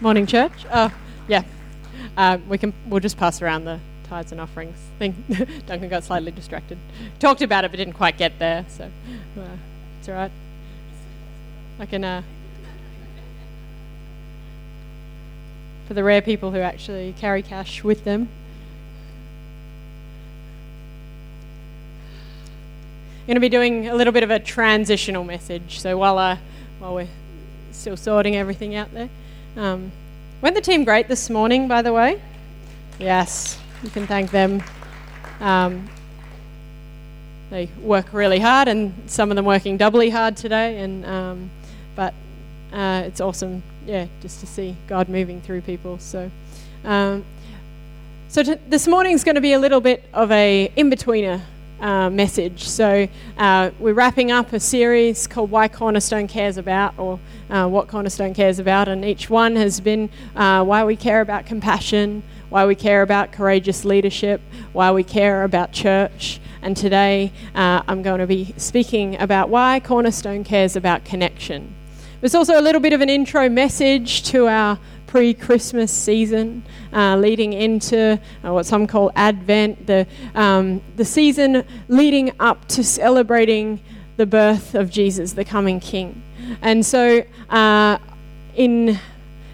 Morning, church. Oh, yeah. Uh, we can. We'll just pass around the tithes and offerings. I think Duncan got slightly distracted. Talked about it, but didn't quite get there. So uh, it's all right. I can. Uh, for the rare people who actually carry cash with them. I'm going to be doing a little bit of a transitional message. So while I, while we're still sorting everything out there. Um, went the team great this morning, by the way? Yes, you can thank them. Um, they work really hard, and some of them working doubly hard today. And um, but uh, it's awesome, yeah, just to see God moving through people. So, um, so t- this morning's going to be a little bit of a in betweener uh, message. So uh, we're wrapping up a series called Why Cornerstone Cares About, or uh, What Cornerstone Cares About, and each one has been uh, why we care about compassion, why we care about courageous leadership, why we care about church. And today uh, I'm going to be speaking about why Cornerstone cares about connection. There's also a little bit of an intro message to our pre Christmas season, uh, leading into uh, what some call Advent, the, um, the season leading up to celebrating the birth of Jesus, the coming King. And so, uh, in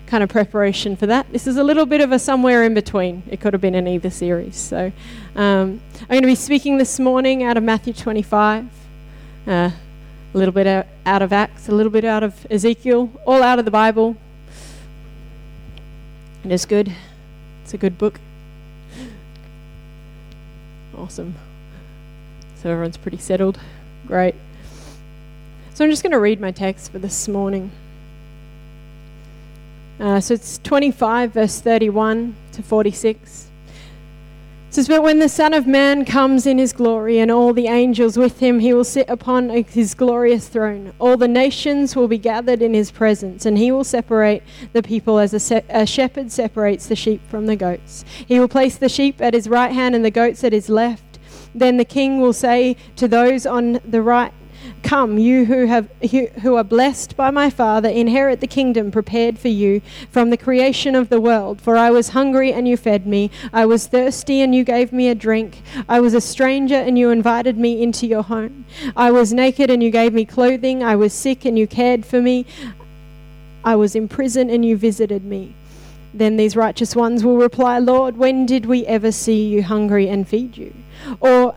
kind of preparation for that, this is a little bit of a somewhere in between. It could have been in either series. So, um, I'm going to be speaking this morning out of Matthew 25. Uh, a little bit out of Acts, a little bit out of Ezekiel, all out of the Bible, it is good. It's a good book. Awesome. So everyone's pretty settled. Great. So I'm just going to read my text for this morning. Uh, so it's 25, verse 31 to 46 says, But when the Son of Man comes in his glory and all the angels with him, he will sit upon his glorious throne. All the nations will be gathered in his presence, and he will separate the people as a, se- a shepherd separates the sheep from the goats. He will place the sheep at his right hand and the goats at his left. Then the king will say to those on the right, Come, you who, have, who are blessed by my Father, inherit the kingdom prepared for you from the creation of the world. For I was hungry, and you fed me. I was thirsty, and you gave me a drink. I was a stranger, and you invited me into your home. I was naked, and you gave me clothing. I was sick, and you cared for me. I was in prison, and you visited me. Then these righteous ones will reply, Lord, when did we ever see you hungry and feed you? Or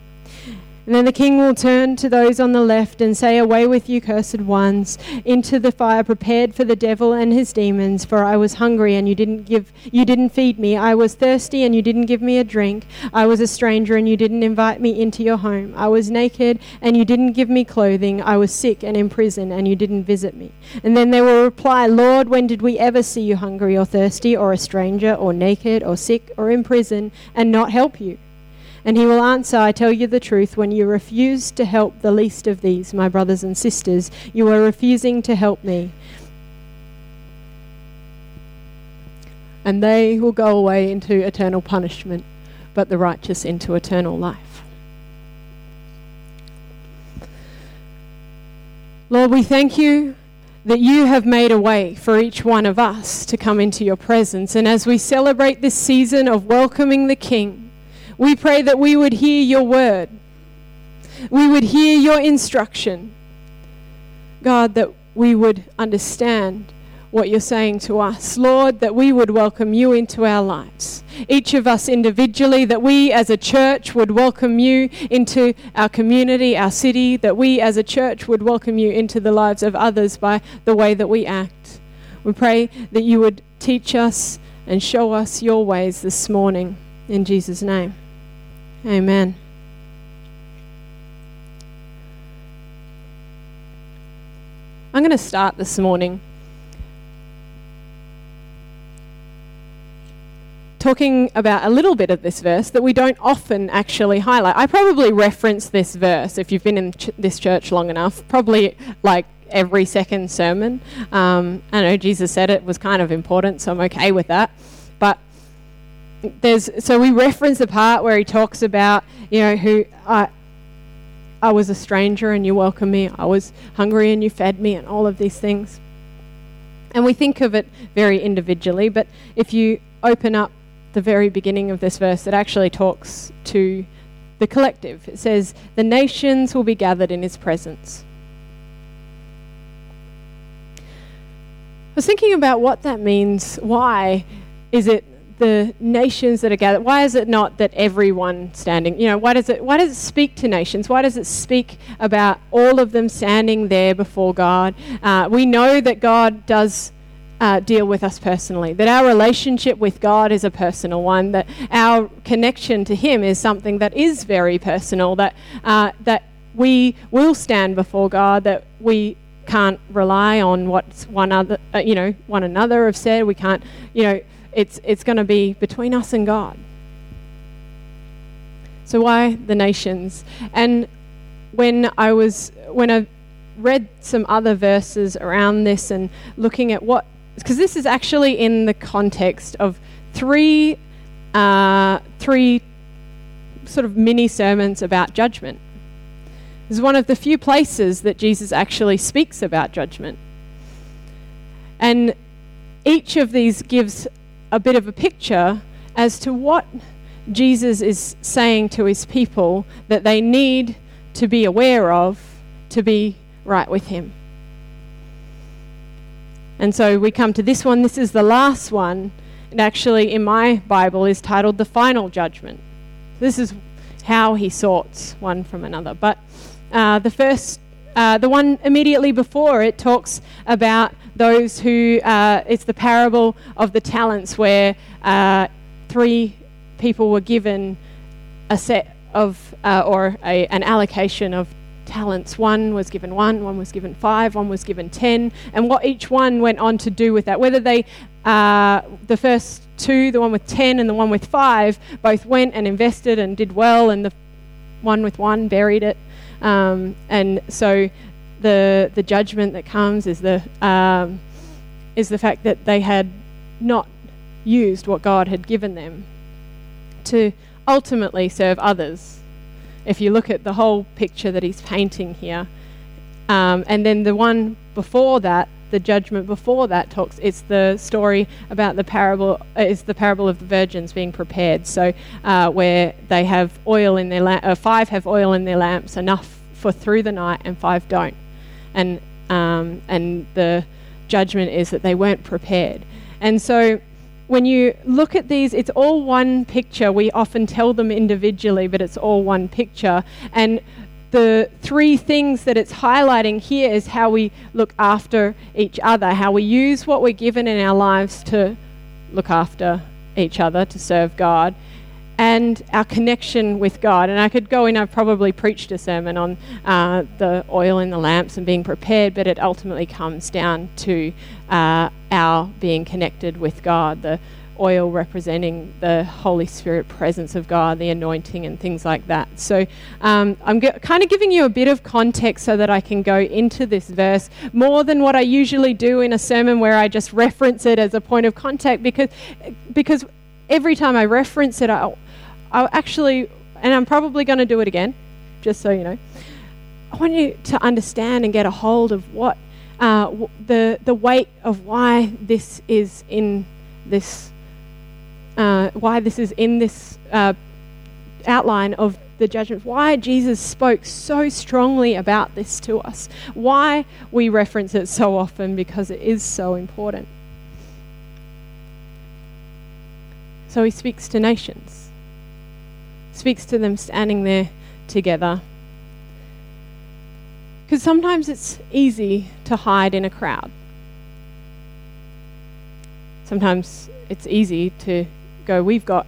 And then the king will turn to those on the left and say, Away with you, cursed ones, into the fire prepared for the devil and his demons. For I was hungry and you didn't give, you didn't feed me. I was thirsty and you didn't give me a drink. I was a stranger and you didn't invite me into your home. I was naked and you didn't give me clothing. I was sick and in prison and you didn't visit me. And then they will reply, Lord, when did we ever see you hungry or thirsty or a stranger or naked or sick or in prison and not help you? And he will answer, I tell you the truth, when you refuse to help the least of these, my brothers and sisters, you are refusing to help me. And they will go away into eternal punishment, but the righteous into eternal life. Lord, we thank you that you have made a way for each one of us to come into your presence. And as we celebrate this season of welcoming the King, we pray that we would hear your word. We would hear your instruction. God, that we would understand what you're saying to us. Lord, that we would welcome you into our lives. Each of us individually, that we as a church would welcome you into our community, our city, that we as a church would welcome you into the lives of others by the way that we act. We pray that you would teach us and show us your ways this morning. In Jesus' name. Amen. I'm going to start this morning talking about a little bit of this verse that we don't often actually highlight. I probably reference this verse if you've been in ch- this church long enough, probably like every second sermon. Um, I know Jesus said it was kind of important, so I'm okay with that. There's so we reference the part where he talks about you know who I I was a stranger and you welcomed me. I was hungry and you fed me, and all of these things. And we think of it very individually, but if you open up the very beginning of this verse, it actually talks to the collective. It says, The nations will be gathered in his presence. I was thinking about what that means. Why is it the nations that are gathered? Why is it not that everyone standing? You know, why does it why does it speak to nations? Why does it speak about all of them standing there before God? Uh, we know that God does. Uh, deal with us personally, that our relationship with God is a personal one, that our connection to Him is something that is very personal, that, uh, that we will stand before God, that we can't rely on what one other, uh, you know, one another have said. We can't, you know, it's, it's going to be between us and God. So why the nations? And when I was, when I read some other verses around this and looking at what, because this is actually in the context of three, uh, three sort of mini sermons about judgment. This is one of the few places that Jesus actually speaks about judgment. And each of these gives a bit of a picture as to what Jesus is saying to his people that they need to be aware of to be right with him. And so we come to this one. This is the last one. And actually, in my Bible, is titled The Final Judgment. This is how he sorts one from another. But uh, the first, uh, the one immediately before it talks about those who, uh, it's the parable of the talents where uh, three people were given a set of, uh, or a, an allocation of talents. One was given one, one was given five, one was given ten, and what each one went on to do with that. Whether they, uh, the first two, the one with ten and the one with five, both went and invested and did well, and the one with one buried it. Um, and so the the judgment that comes is the um, is the fact that they had not used what God had given them to ultimately serve others. If you look at the whole picture that he's painting here, um, and then the one before that, the judgment before that talks. It's the story about the parable. Uh, it's the parable of the virgins being prepared. So uh, where they have oil in their lamp, uh, five have oil in their lamps enough for through the night, and five don't and um, and the judgment is that they weren't prepared. And so when you look at these, it's all one picture. We often tell them individually, but it's all one picture. And the three things that it's highlighting here is how we look after each other, how we use what we're given in our lives to look after each other, to serve God, and our connection with God. And I could go in, I've probably preached a sermon on uh, the oil in the lamps and being prepared, but it ultimately comes down to uh, our being connected with God, the oil representing the Holy Spirit presence of God, the anointing, and things like that. So um, I'm g- kind of giving you a bit of context so that I can go into this verse more than what I usually do in a sermon where I just reference it as a point of contact because because every time I reference it, I, I actually, and I'm probably going to do it again, just so you know. I want you to understand and get a hold of what uh, the the weight of why this is in this, uh, why this is in this uh, outline of the judgment. Why Jesus spoke so strongly about this to us. Why we reference it so often because it is so important. So he speaks to nations speaks to them standing there together. Because sometimes it's easy to hide in a crowd. Sometimes it's easy to go, we've got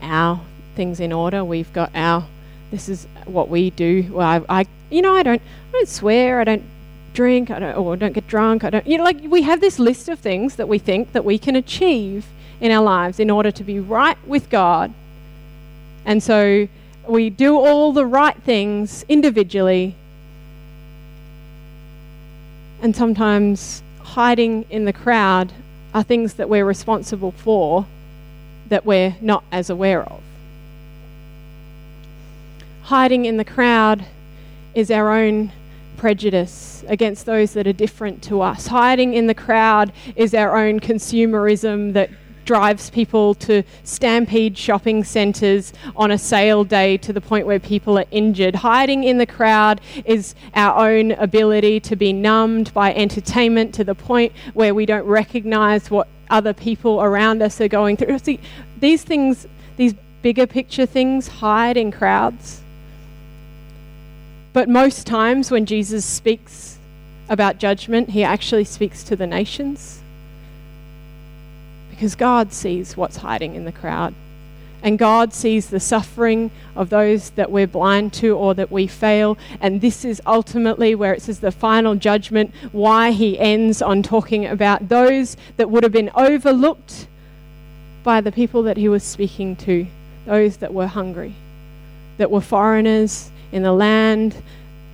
our things in order, we've got our, this is what we do. Well, I, I you know, I don't, I don't swear, I don't drink, I don't, or don't get drunk, I don't, you know, like we have this list of things that we think that we can achieve in our lives in order to be right with God. And so we do all the right things individually. And sometimes hiding in the crowd are things that we're responsible for that we're not as aware of. Hiding in the crowd is our own prejudice against those that are different to us. Hiding in the crowd is our own consumerism that drives people to stampede shopping centres on a sale day to the point where people are injured. Hiding in the crowd is our own ability to be numbed by entertainment to the point where we don't recognise what other people around us are going through. See, these things, these bigger picture things, hide in crowds. But most times when Jesus speaks about judgment, he actually speaks to the nations. Because God sees what's hiding in the crowd. And God sees the suffering of those that we're blind to or that we fail. And this is ultimately where it says the final judgment, why he ends on talking about those that would have been overlooked by the people that he was speaking to, those that were hungry, that were foreigners, in the land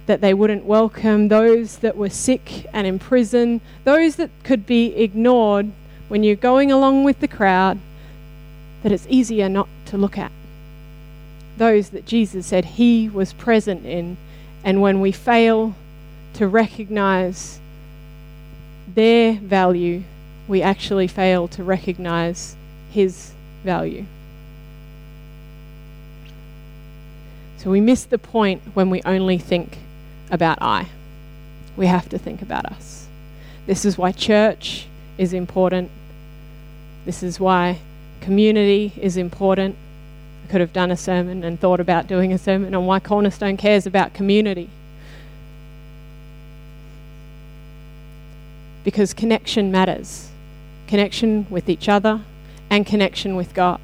that they wouldn't welcome, those that were sick and in prison, those that could be ignored when you're going along with the crowd, that it's easier not to look at. Those that Jesus said he was present in, and when we fail to recognize their value, we actually fail to recognize his value. So we miss the point when we only think about I. We have to think about us. This is why church is important. This is why community is important. I could have done a sermon and thought about doing a sermon on why Cornerstone cares about community. Because connection matters connection with each other and connection with God.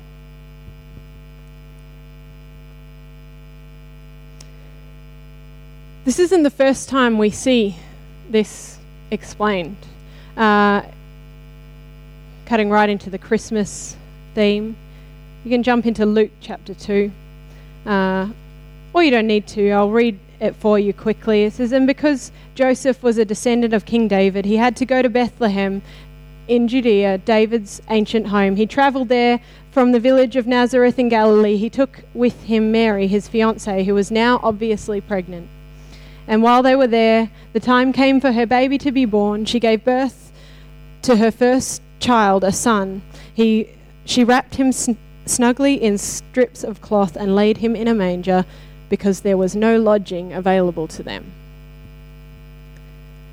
This isn't the first time we see this explained. Uh, cutting right into the Christmas theme, you can jump into Luke chapter 2. Uh, or you don't need to, I'll read it for you quickly. It says, And because Joseph was a descendant of King David, he had to go to Bethlehem in Judea, David's ancient home. He travelled there from the village of Nazareth in Galilee. He took with him Mary, his fiancée, who was now obviously pregnant. And while they were there, the time came for her baby to be born. She gave birth to her first child, a son. He, she wrapped him sn- snugly in strips of cloth and laid him in a manger because there was no lodging available to them.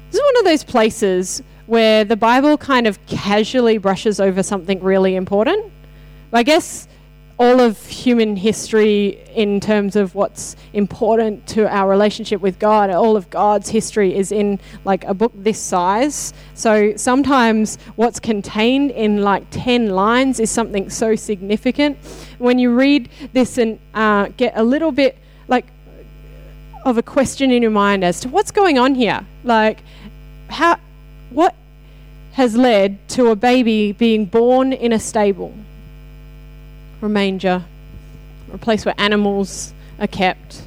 This is one of those places where the Bible kind of casually brushes over something really important. I guess all of human history in terms of what's important to our relationship with God, all of God's history is in like a book this size. So sometimes what's contained in like 10 lines is something so significant. When you read this and uh, get a little bit like of a question in your mind as to what's going on here, like how, what has led to a baby being born in a stable? Or manger, or a place where animals are kept.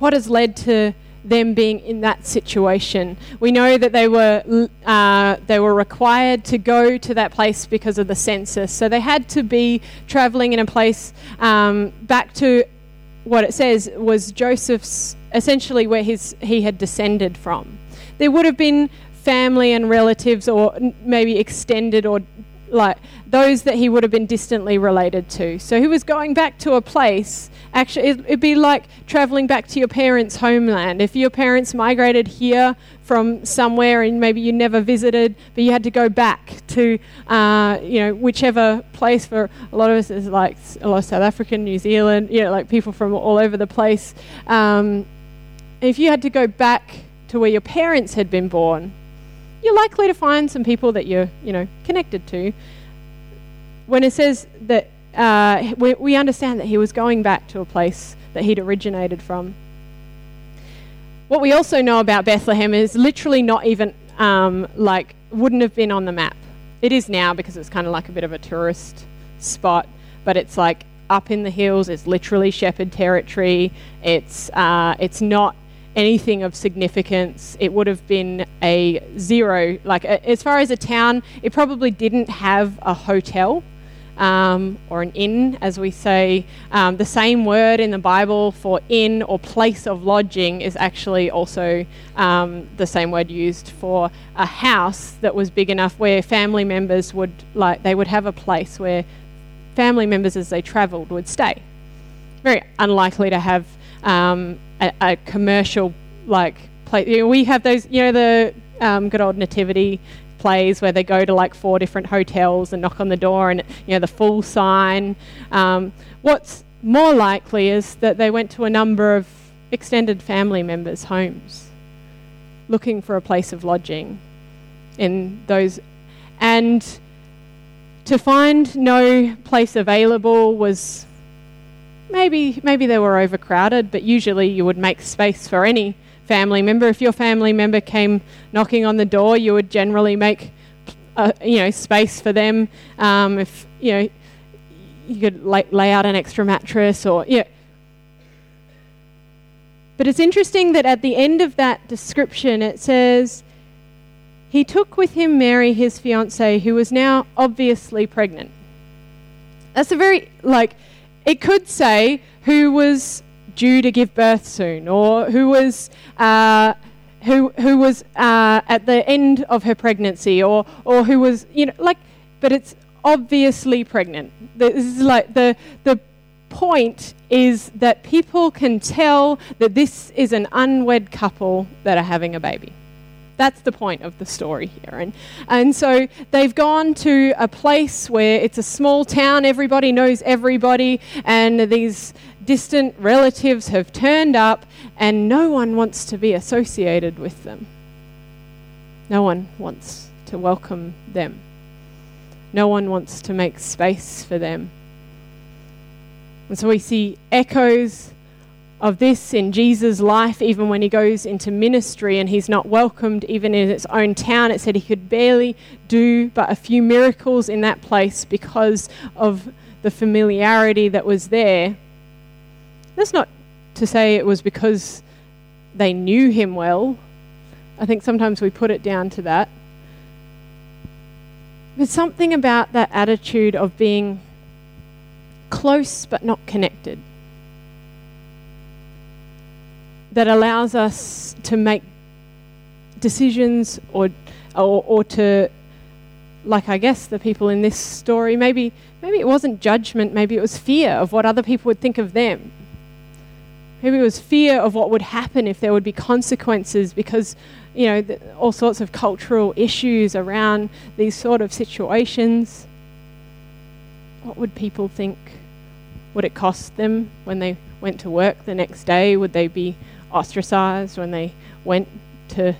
What has led to them being in that situation? We know that they were uh, they were required to go to that place because of the census, so they had to be traveling in a place um, back to what it says was Joseph's essentially where his he had descended from. There would have been family and relatives, or maybe extended or like those that he would have been distantly related to. So he was going back to a place. Actually, it'd be like traveling back to your parents' homeland. If your parents migrated here from somewhere and maybe you never visited, but you had to go back to, uh, you know, whichever place. For a lot of us, is like a lot of South African, New Zealand, you know, like people from all over the place. Um, if you had to go back to where your parents had been born, you're likely to find some people that you're, you know, connected to. When it says that uh, we, we understand that he was going back to a place that he'd originated from. What we also know about Bethlehem is literally not even um, like wouldn't have been on the map. it is now because it's kind of like a bit of a tourist spot, but it's like up in the hills. It's literally shepherd territory. It's uh, it's not anything of significance. It would have been a zero. Like as far as a town, it probably didn't have a hotel. Um, or an inn, as we say. Um, the same word in the Bible for inn or place of lodging is actually also um, the same word used for a house that was big enough where family members would like they would have a place where family members as they travelled would stay. Very unlikely to have um, a, a, commercial like place. You know, we have those, you know, the um, good old nativity plays where they go to like four different hotels and knock on the door and you know the full sign. Um, what's more likely is that they went to a number of extended family members' homes looking for a place of lodging in those and to find no place available was maybe maybe they were overcrowded but usually you would make space for any family member. If your family member came knocking on the door, you would generally make, uh, you know, space for them. Um, if you know, you could lay, lay out an extra mattress or yeah. But it's interesting that at the end of that description, it says, he took with him Mary, his fiancee, who was now obviously pregnant. That's a very, like, it could say who was due to give birth soon, or who was uh, who who was uh, at the end of her pregnancy, or or who was you know like, but it's obviously pregnant. This is like the the point is that people can tell that this is an unwed couple that are having a baby. That's the point of the story here. And, and so they've gone to a place where it's a small town, everybody knows everybody, and these distant relatives have turned up, and no one wants to be associated with them. No one wants to welcome them. No one wants to make space for them. And so we see echoes of this in Jesus' life, even when he goes into ministry and he's not welcomed even in his own town. It said he could barely do but a few miracles in that place because of the familiarity that was there. That's not to say it was because they knew him well. I think sometimes we put it down to that. There's something about that attitude of being close but not connected that allows us to make decisions or, or, or to like I guess the people in this story, maybe maybe it wasn't judgment, maybe it was fear of what other people would think of them. Maybe it was fear of what would happen if there would be consequences because, you know, the, all sorts of cultural issues around these sort of situations. What would people think? Would it cost them when they went to work the next day? Would they be ostracized when they went to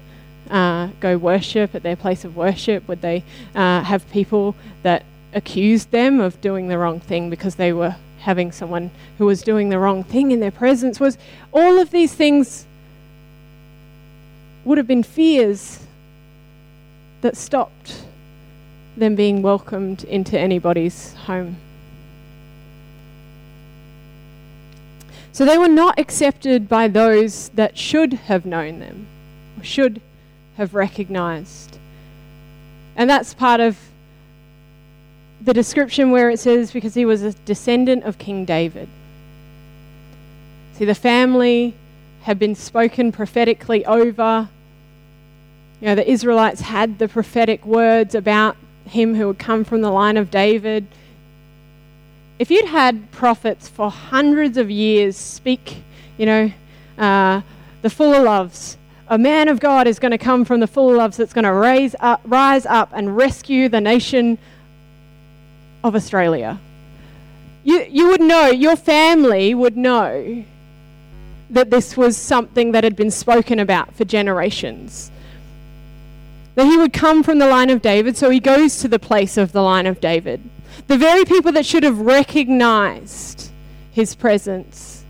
uh, go worship at their place of worship? Would they uh, have people that accused them of doing the wrong thing because they were having someone who was doing the wrong thing in their presence was all of these things would have been fears that stopped them being welcomed into anybody's home. So they were not accepted by those that should have known them, or should have recognized. And that's part of the description where it says, because he was a descendant of King David. See, the family had been spoken prophetically over. You know, the Israelites had the prophetic words about him who would come from the line of David. If you'd had prophets for hundreds of years speak, you know, uh, the full of loves, a man of God is going to come from the full of loves that's going to raise up, rise up and rescue the nation of Australia. You, you would know, your family would know that this was something that had been spoken about for generations. That he would come from the line of David, so he goes to the place of the line of David. The very people that should have recognized his presence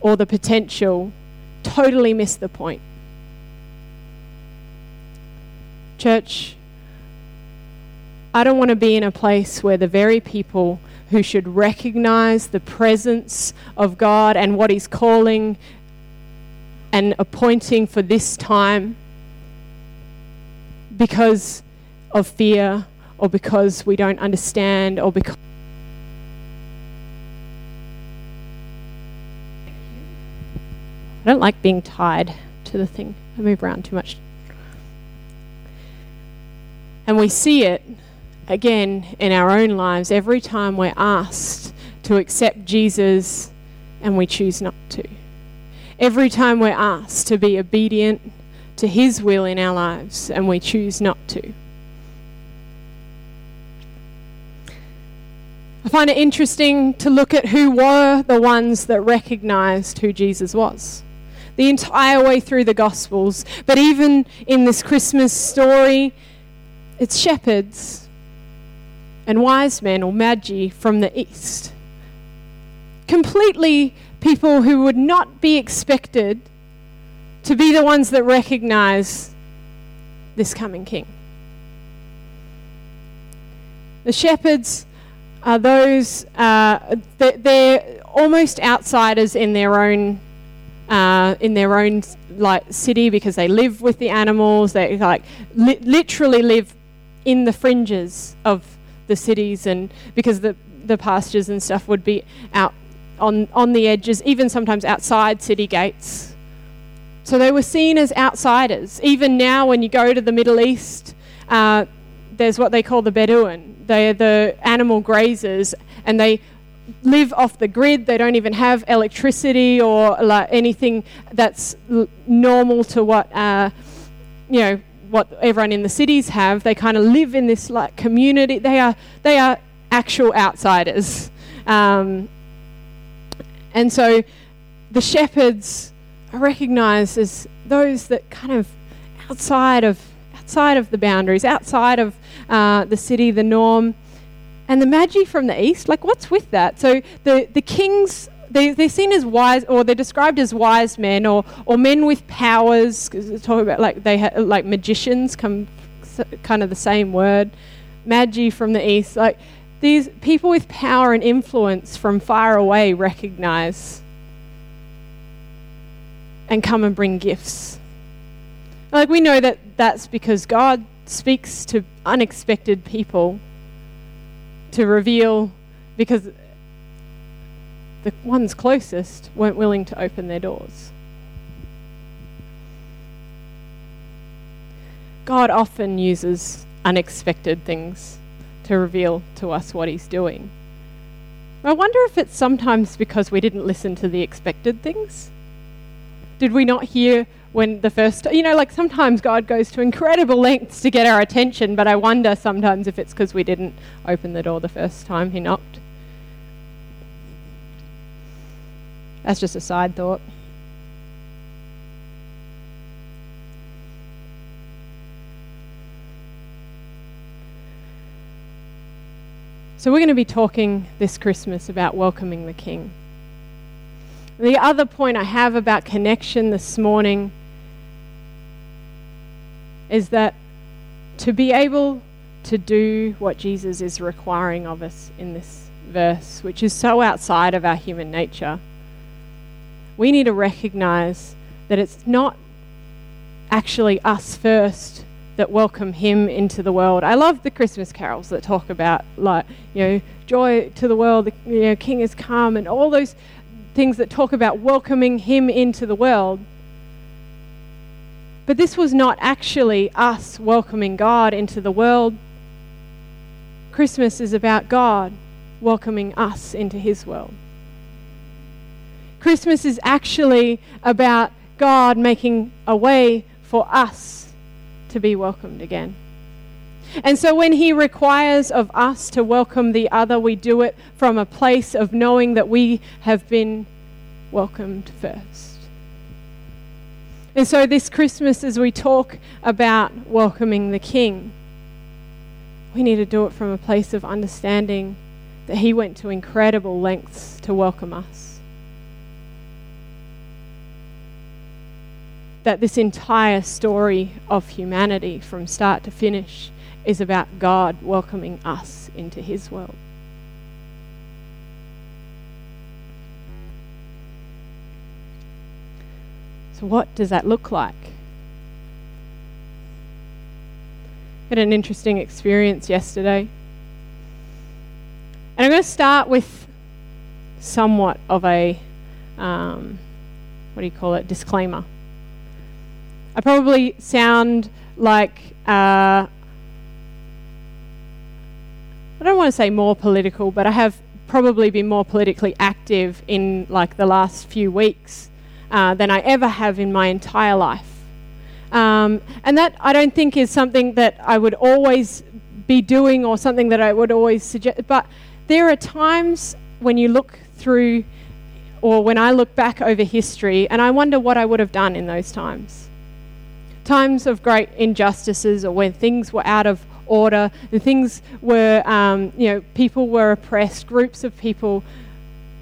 or the potential totally missed the point. Church, I don't want to be in a place where the very people who should recognize the presence of God and what He's calling and appointing for this time because of fear or because we don't understand or because I don't like being tied to the thing. I move around too much. And we see it again in our own lives every time we're asked to accept Jesus and we choose not to. Every time we're asked to be obedient to His will in our lives and we choose not to. I find it interesting to look at who were the ones that recognized who Jesus was. The entire way through the Gospels, but even in this Christmas story, it's shepherds and wise men or magi from the east. Completely people who would not be expected to be the ones that recognize this coming king. The shepherds are those, uh, they're almost outsiders in their own. Uh, in their own like city because they live with the animals. They like li- literally live in the fringes of the cities and because the the pastures and stuff would be out on on the edges even sometimes outside city gates. So they were seen as outsiders. Even now when you go to the middle east uh, there's what they call the bedouin they're the animal grazers and they live off the grid. They don't even have electricity or like anything that's normal to what uh, you know what everyone in the cities have. They kind of live in this like community. They are they are actual outsiders, um, and so the shepherds are recognised as those that kind of outside of outside of the boundaries, outside of uh, the city, the norm. And the Magi from the east, like what's with that? So the, the kings, they, they're seen as wise, or they're described as wise men, or, or men with powers. Because talk about like they ha- like magicians, come kind of the same word. Magi from the east, like these people with power and influence from far away recognize and come and bring gifts. Like we know that that's because God speaks to unexpected people to reveal because the ones closest weren't willing to open their doors. God often uses unexpected things to reveal to us what He's doing. I wonder if it's sometimes because we didn't listen to the expected things. Did we not hear when the first, you know, like sometimes God goes to incredible lengths to get our attention, but I wonder sometimes if it's because we didn't open the door the first time He knocked. That's just a side thought. So, we're going to be talking this Christmas about welcoming the King. The other point I have about connection this morning is that to be able to do what Jesus is requiring of us in this verse, which is so outside of our human nature, we need to recognize that it's not actually us first that welcome him into the world. I love the Christmas carols that talk about like, you know, joy to the world, the you know, king has come and all those things that talk about welcoming him into the world. But this was not actually us welcoming God into the world. Christmas is about God welcoming us into his world. Christmas is actually about God making a way for us to be welcomed again. And so when he requires of us to welcome the other, we do it from a place of knowing that we have been welcomed first. And so, this Christmas, as we talk about welcoming the King, we need to do it from a place of understanding that He went to incredible lengths to welcome us. That this entire story of humanity, from start to finish, is about God welcoming us into His world. So, what does that look like? I Had an interesting experience yesterday. And I'm going to start with somewhat of a, um, what do you call it, disclaimer. I probably sound like, uh, I don't want to say more political, but I have probably been more politically active in like the last few weeks uh, than I ever have in my entire life. Um, and that I don't think is something that I would always be doing or something that I would always suggest. But there are times when you look through, or when I look back over history, and I wonder what I would have done in those times. Times of great injustices, or when things were out of order, and things were, um, you know, people were oppressed, groups of people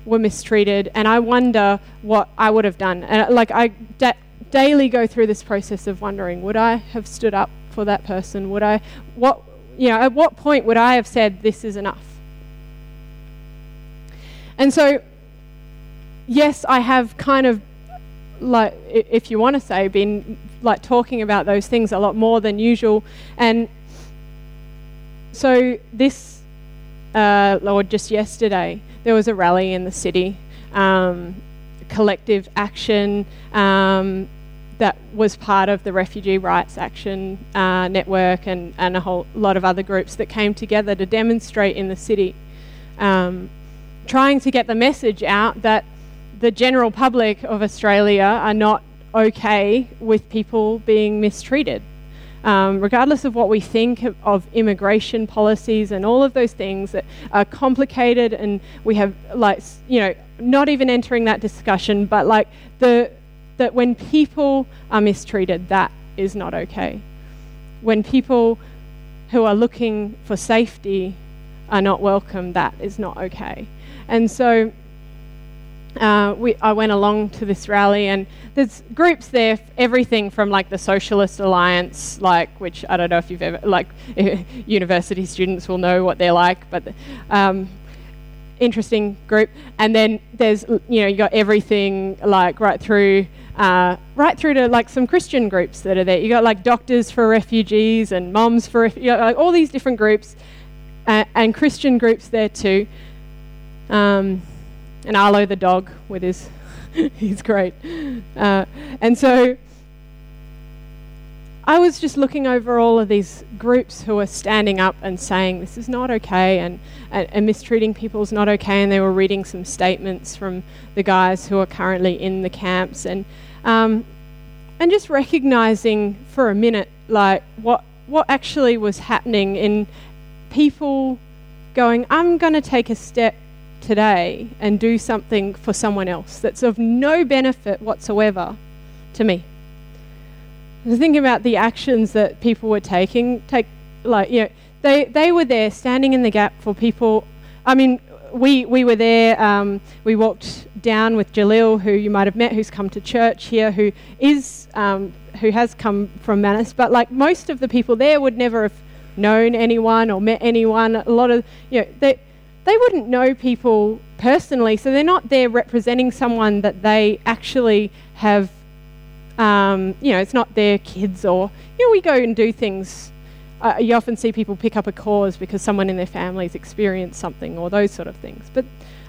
were mistreated, and I wonder what I would have done. And like I da- daily go through this process of wondering, would I have stood up for that person? Would I, what, you know, at what point would I have said this is enough? And so, yes, I have kind of, like, if you want to say, been like talking about those things a lot more than usual. And so, this, uh, or just yesterday, there was a rally in the city, um, collective action um, that was part of the Refugee Rights Action uh, Network and, and a whole lot of other groups that came together to demonstrate in the city, um, trying to get the message out that the general public of Australia are not okay with people being mistreated um, regardless of what we think of, immigration policies and all of those things that are complicated, and we have like you know not even entering that discussion, but like the that when people are mistreated, that is not okay. When people who are looking for safety are not welcome, that is not okay. And so uh, we, I went along to this rally, and there's groups there, everything from like the Socialist Alliance, like which I don't know if you've ever like university students will know what they're like, but um, interesting group. And then there's you know you got everything like right through. Uh, right through to like some Christian groups that are there. You got like doctors for refugees and moms for you like all these different groups, uh, and Christian groups there too. Um, and Arlo the dog with his, he's great. Uh, and so I was just looking over all of these groups who are standing up and saying this is not okay and, and, and, mistreating people is not okay. And they were reading some statements from the guys who are currently in the camps and, um, and just recognizing for a minute like what, what actually was happening in people going, I'm going to take a step today and do something for someone else that's of no benefit whatsoever to me. I was thinking about the actions that people were taking. Take like you know, they they were there standing in the gap for people. I mean, we we were there. Um, we walked down with Jalil, who you might have met, who's come to church here, who is um, who has come from Manus. But like most of the people there would never have known anyone or met anyone. A lot of you know they they wouldn't know people personally, so they're not there representing someone that they actually have. Um, you know, it's not their kids, or you know, we go and do things. Uh, you often see people pick up a cause because someone in their family's experienced something, or those sort of things. But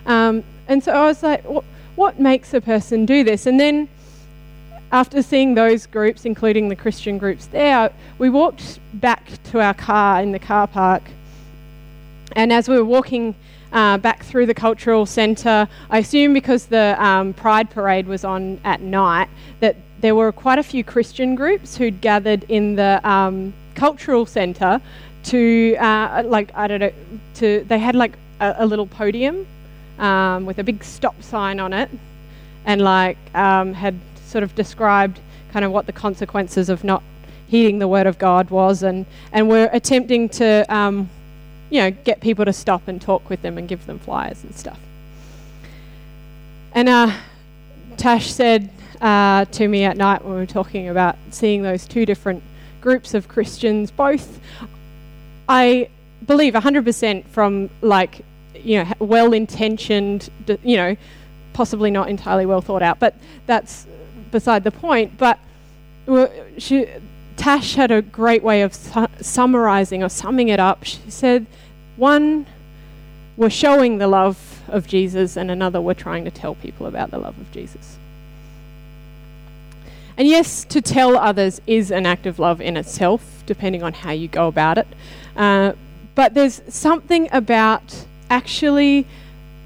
um, and so I was like, what, what makes a person do this? And then after seeing those groups, including the Christian groups there, we walked back to our car in the car park and as we were walking uh, back through the cultural centre, I assume because the um, Pride Parade was on at night, that there were quite a few Christian groups who'd gathered in the um, cultural centre to, uh, like, I don't know, to, they had like a, a little podium um, with a big stop sign on it and like um, had sort of described kind of what the consequences of not heeding the word of God was and, and were attempting to um, you know, get people to stop and talk with them and give them flyers and stuff. And uh, Tash said uh, to me at night when we were talking about seeing those two different groups of Christians, both I believe 100% from like, you know, well intentioned, you know, possibly not entirely well thought out, but that's beside the point. But she, Tash had a great way of su- summarizing or summing it up. She said, one, we're showing the love of Jesus, and another, we're trying to tell people about the love of Jesus. And yes, to tell others is an act of love in itself, depending on how you go about it. Uh, but there's something about actually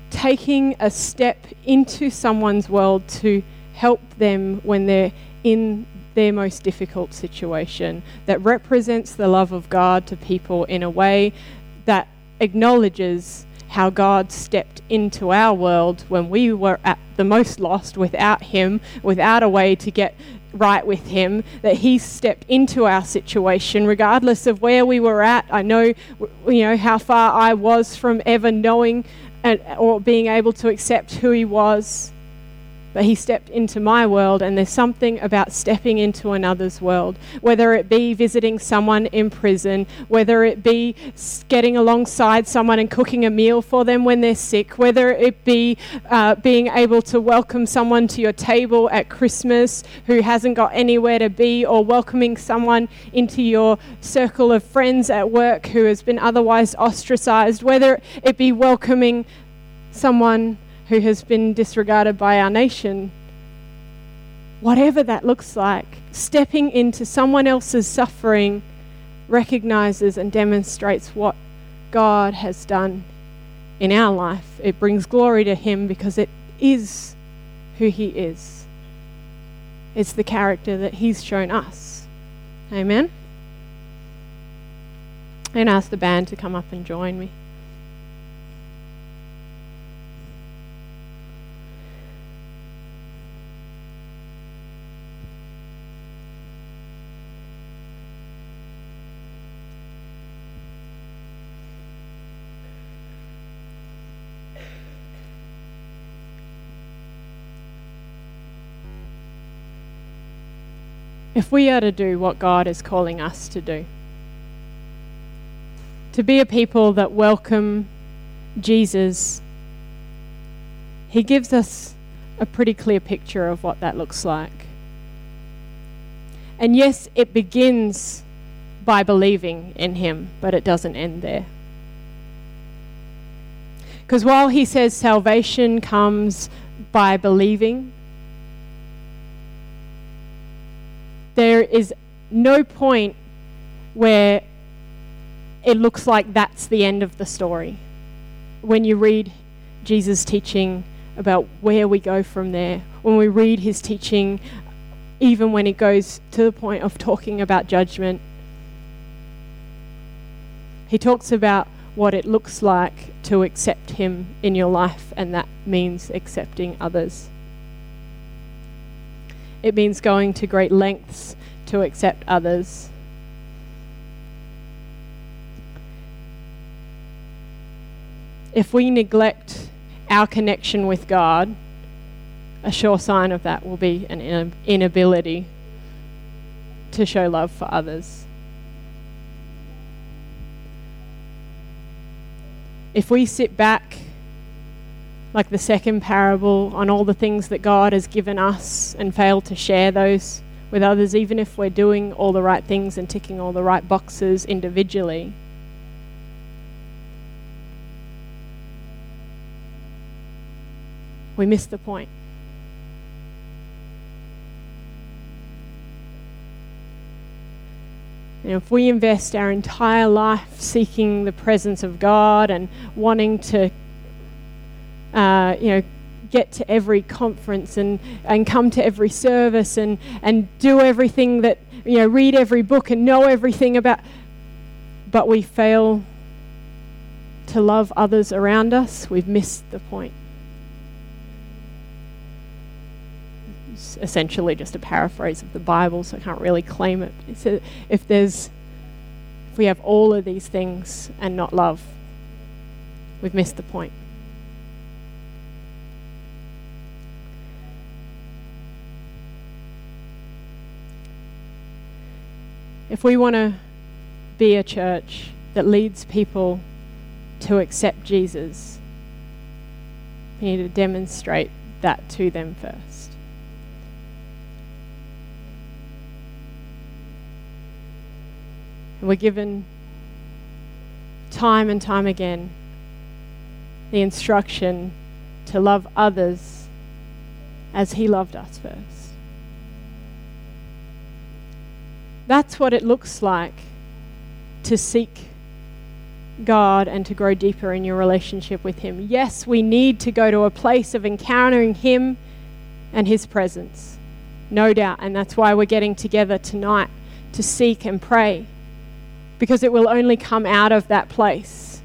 taking a step into someone's world to help them when they're in their most difficult situation that represents the love of God to people in a way that acknowledges how God stepped into our world when we were at the most lost without Him, without a way to get right with Him, that He stepped into our situation, regardless of where we were at. I know, you know, how far I was from ever knowing and, or being able to accept who He was. But he stepped into my world, and there's something about stepping into another's world, whether it be visiting someone in prison, whether it be getting alongside someone and cooking a meal for them when they're sick, whether it be uh, being able to welcome someone to your table at Christmas who hasn't got anywhere to be, or welcoming someone into your circle of friends at work who has been otherwise ostracized, whether it be welcoming someone who has been disregarded by our nation. Whatever that looks like, stepping into someone else's suffering recognizes and demonstrates what God has done in our life. It brings glory to Him because it is who He is. It's the character that He's shown us. Amen. And ask the band to come up and join me. If we are to do what God is calling us to do, to be a people that welcome Jesus, He gives us a pretty clear picture of what that looks like. And yes, it begins by believing in Him, but it doesn't end there. Because while He says salvation comes by believing, there is no point where it looks like that's the end of the story. When you read Jesus' teaching about where we go from there, when we read his teaching, even when it goes to the point of talking about judgment, he talks about what it looks like to accept him in your life, and that means accepting others. It means going to great lengths to accept others. If we neglect our connection with God, a sure sign of that will be an inability to show love for others. If we sit back like the second parable, on all the things that God has given us and fail to share those with others, even if we're doing all the right things and ticking all the right boxes individually. We miss the point. And if we invest our entire life seeking the presence of God and wanting to uh, you know, get to every conference and, and come to every service and, and do everything that, you know, read every book and know everything about, but we fail to love others around us, we've missed the point. It's essentially just a paraphrase of the Bible, so I can't really claim it. It's a, if there's, if we have all of these things and not love, we've missed the point. If we want to be a church that leads people to accept Jesus. We need to demonstrate that to them first. And we're given time and time again the instruction to love others as He loved us first. That's what it looks like to seek God and to grow deeper in your relationship with Him. Yes, we need to go to a place of encountering Him and His presence, no doubt. And that's why we're getting together tonight to seek and pray, because it will only come out of that place.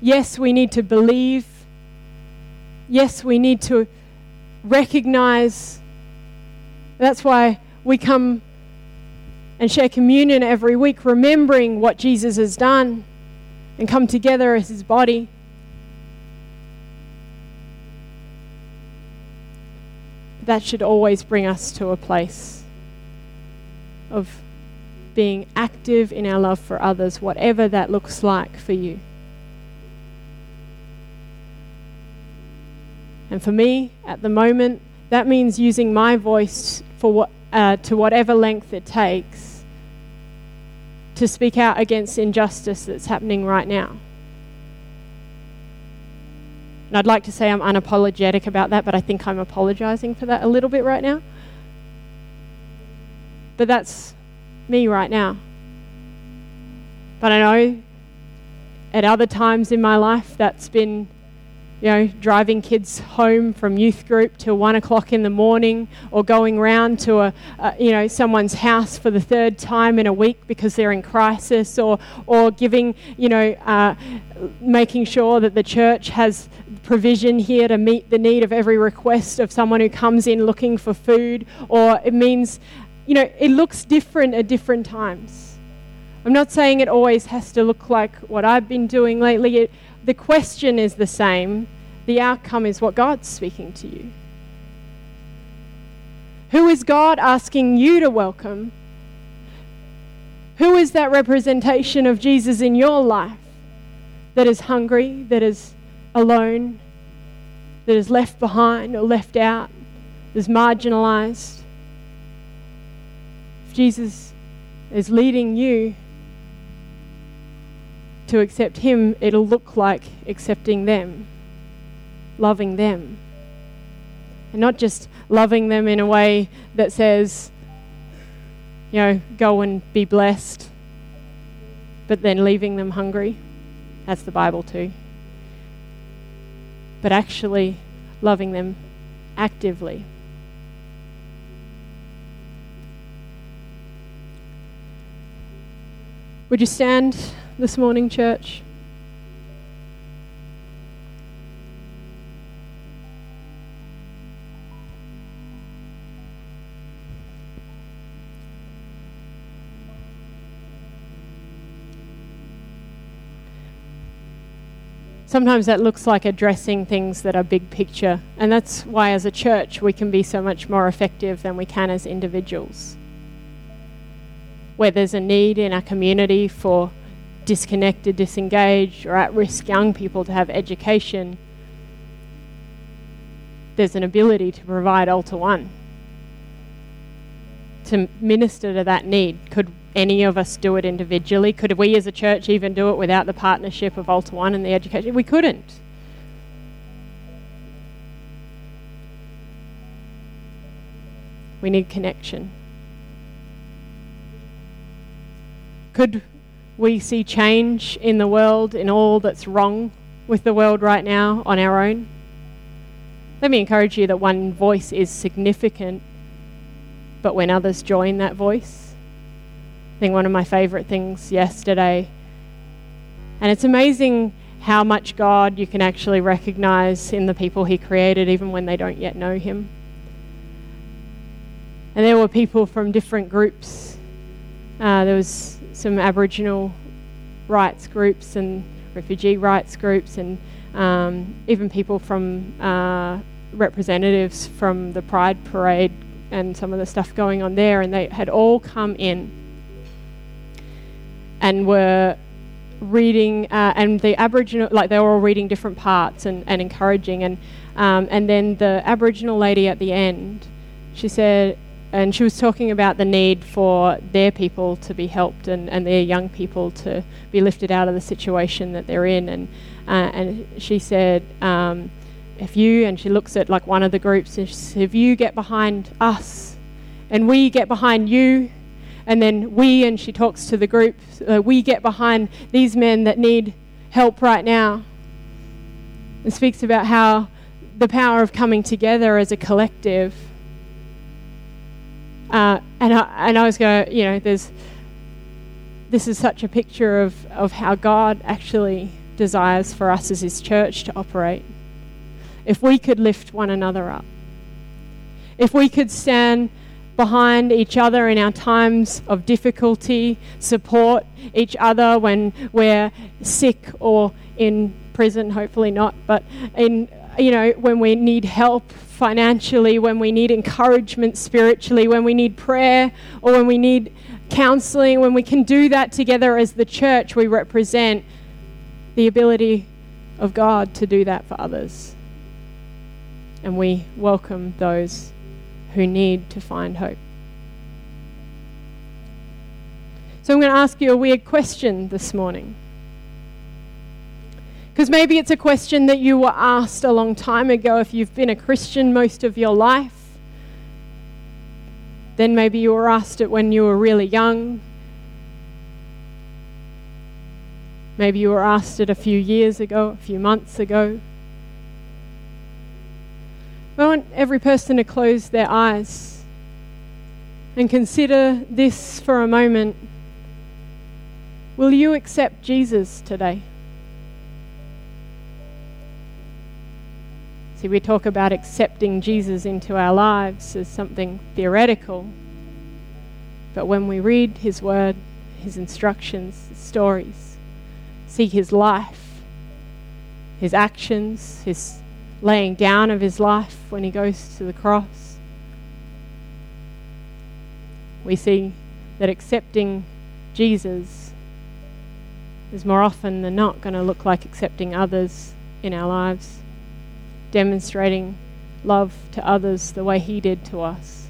Yes, we need to believe. Yes, we need to recognize. That's why we come and share communion every week, remembering what Jesus has done and come together as his body. That should always bring us to a place of being active in our love for others, whatever that looks like for you. And for me, at the moment, that means using my voice for what, uh, to whatever length it takes to speak out against injustice that's happening right now. And I'd like to say I'm unapologetic about that, but I think I'm apologizing for that a little bit right now. But that's me right now. But I know at other times in my life that's been you know, driving kids home from youth group till one o'clock in the morning, or going round to a, a, you know someone's house for the third time in a week because they're in crisis, or or giving you know uh, making sure that the church has provision here to meet the need of every request of someone who comes in looking for food, or it means you know it looks different at different times. I'm not saying it always has to look like what I've been doing lately. It, the question is the same, the outcome is what God's speaking to you. Who is God asking you to welcome? Who is that representation of Jesus in your life that is hungry, that is alone, that is left behind or left out, that is marginalized? If Jesus is leading you, to accept Him, it'll look like accepting them, loving them. And not just loving them in a way that says, you know, go and be blessed, but then leaving them hungry. That's the Bible too. But actually loving them actively. Would you stand? This morning, church? sometimes that looks like addressing things that are big picture. And that's why, as a church, we can be so much more effective than we can as individuals. Where there's a need in our community for disconnected, disengaged, or at risk young people to have education, there's an ability to provide Alta-1 to minister to that need. Could any of us do it individually? Could we as a church even do it without the partnership of Alta-1 and the education? We couldn't. We need connection. Could we see change in the world, in all that's wrong with the world right now on our own. Let me encourage you that one voice is significant, but when others join that voice, I think one of my favorite things yesterday, and it's amazing how much God you can actually recognize in the people He created, even when they don't yet know Him. And there were people from different groups. Uh, there was some Aboriginal rights groups and refugee rights groups, and um, even people from uh, representatives from the Pride Parade and some of the stuff going on there, and they had all come in. and were reading, uh, and the Aboriginal, like they were all reading different parts and, and encouraging. And, um, and then the Aboriginal lady at the end, she said, and she was talking about the need for their people to be helped and, and their young people to be lifted out of the situation that they're in. And, uh, and she said, um, if you, and she looks at like one of the groups, if you get behind us and we get behind you, and then we, and she talks to the group, uh, we get behind these men that need help right now. And speaks about how the power of coming together as a collective. Uh, and, I, and I was going, you know, there's, this is such a picture of, of how God actually desires for us as His church to operate. If we could lift one another up, if we could stand behind each other in our times of difficulty, support each other when we're sick or in prison, hopefully not, but in you know, when we need help financially, when we need encouragement spiritually, when we need prayer, or when we need counseling, when we can do that together as the church, we represent the ability of God to do that for others. And we welcome those who need to find hope. So I'm going to ask you a weird question this morning. Because maybe it's a question that you were asked a long time ago if you've been a Christian most of your life. Then maybe you were asked it when you were really young. Maybe you were asked it a few years ago, a few months ago. I want every person to close their eyes and consider this for a moment. Will you accept Jesus today? See, we talk about accepting Jesus into our lives as something theoretical. But when we read his word, his instructions, his stories, see his life, his actions, his laying down of his life when he goes to the cross. We see that accepting Jesus is more often than not going to look like accepting others in our lives, demonstrating love to others the way he did to us.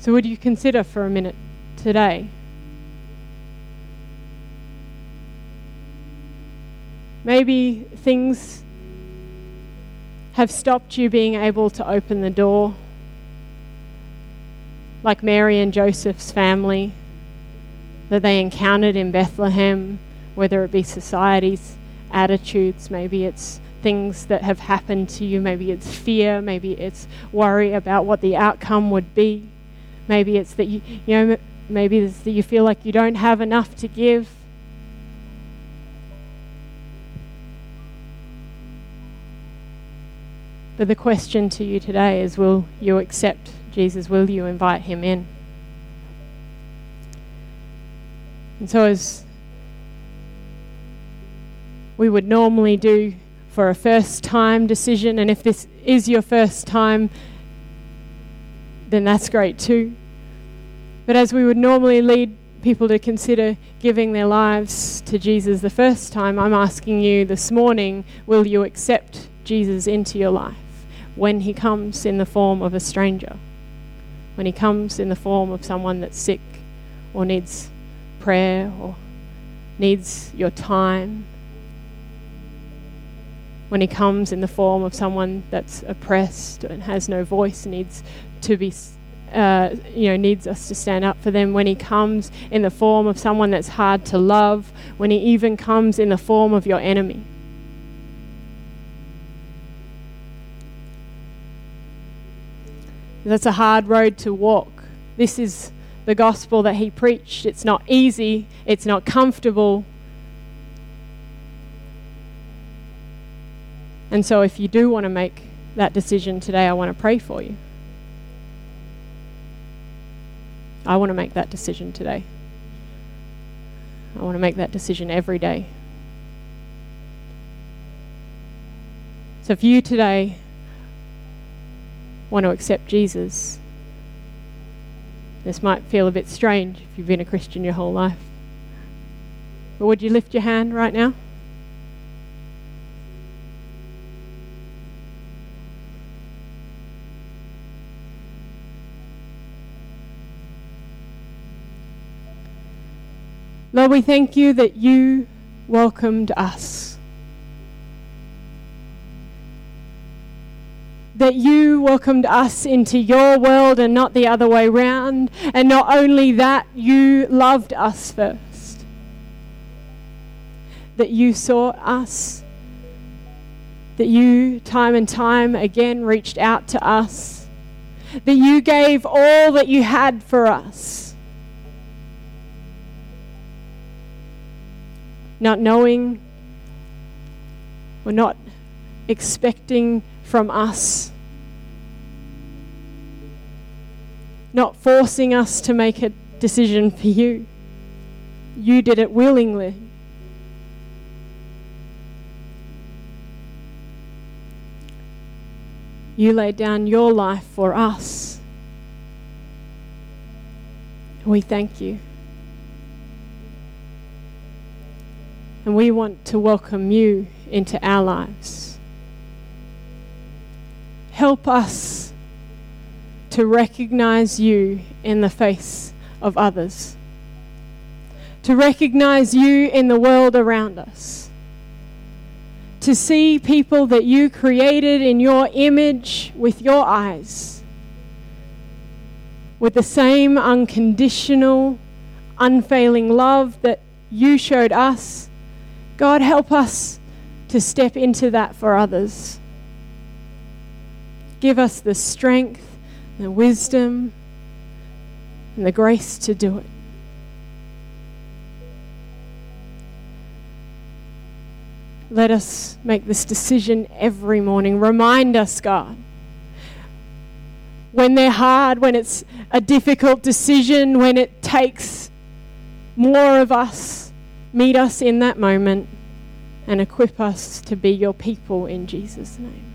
So, would you consider for a minute today? Maybe things have stopped you being able to open the door, like Mary and Joseph's family that they encountered in Bethlehem, whether it be society's attitudes, maybe it's things that have happened to you, maybe it's fear, maybe it's worry about what the outcome would be, maybe it's that you, you know, maybe it's that you feel like you don't have enough to give. But the question to you today is will you accept Jesus? Will you invite him in? And so, as we would normally do for a first time decision, and if this is your first time, then that's great too. But as we would normally lead people to consider giving their lives to Jesus the first time, I'm asking you this morning will you accept Jesus into your life? when he comes in the form of a stranger, when he comes in the form of someone that's sick or needs prayer or needs your time, when he comes in the form of someone that's oppressed and has no voice, needs to be, uh, you know, needs us to stand up for them, when he comes in the form of someone that's hard to love, when he even comes in the form of your enemy. That's a hard road to walk. This is the gospel that he preached. It's not easy, it's not comfortable. And so, if you do want to make that decision today, I want to pray for you. I want to make that decision today. I want to make that decision every day. So, if you today want to accept Jesus, This might feel a bit strange if you've been a Christian your whole life. But would you lift your hand right now? Lord, we thank you that you welcomed us. That you welcomed us into your world and not the other way round. And not only that, you loved us first. That you sought us. That you, time and time again, reached out to us. That you gave all that you had for us not knowing or not expecting from us, not forcing us to make a decision for you. You did it willingly. You laid down your life for us. We thank you. And we want to welcome you into our lives. Help us to recognize you in the face of others, to recognize you in the world around us, to see people that you created in your image with your eyes, with the same unconditional, unfailing love that you showed us. God, help us to step into that for others. Give us the strength, the wisdom, and the grace to do it. Let us make this decision every morning. Remind us, God. When they're hard, when it's a difficult decision, when it takes more of us Meet us in that moment and equip us to be your people in Jesus' name.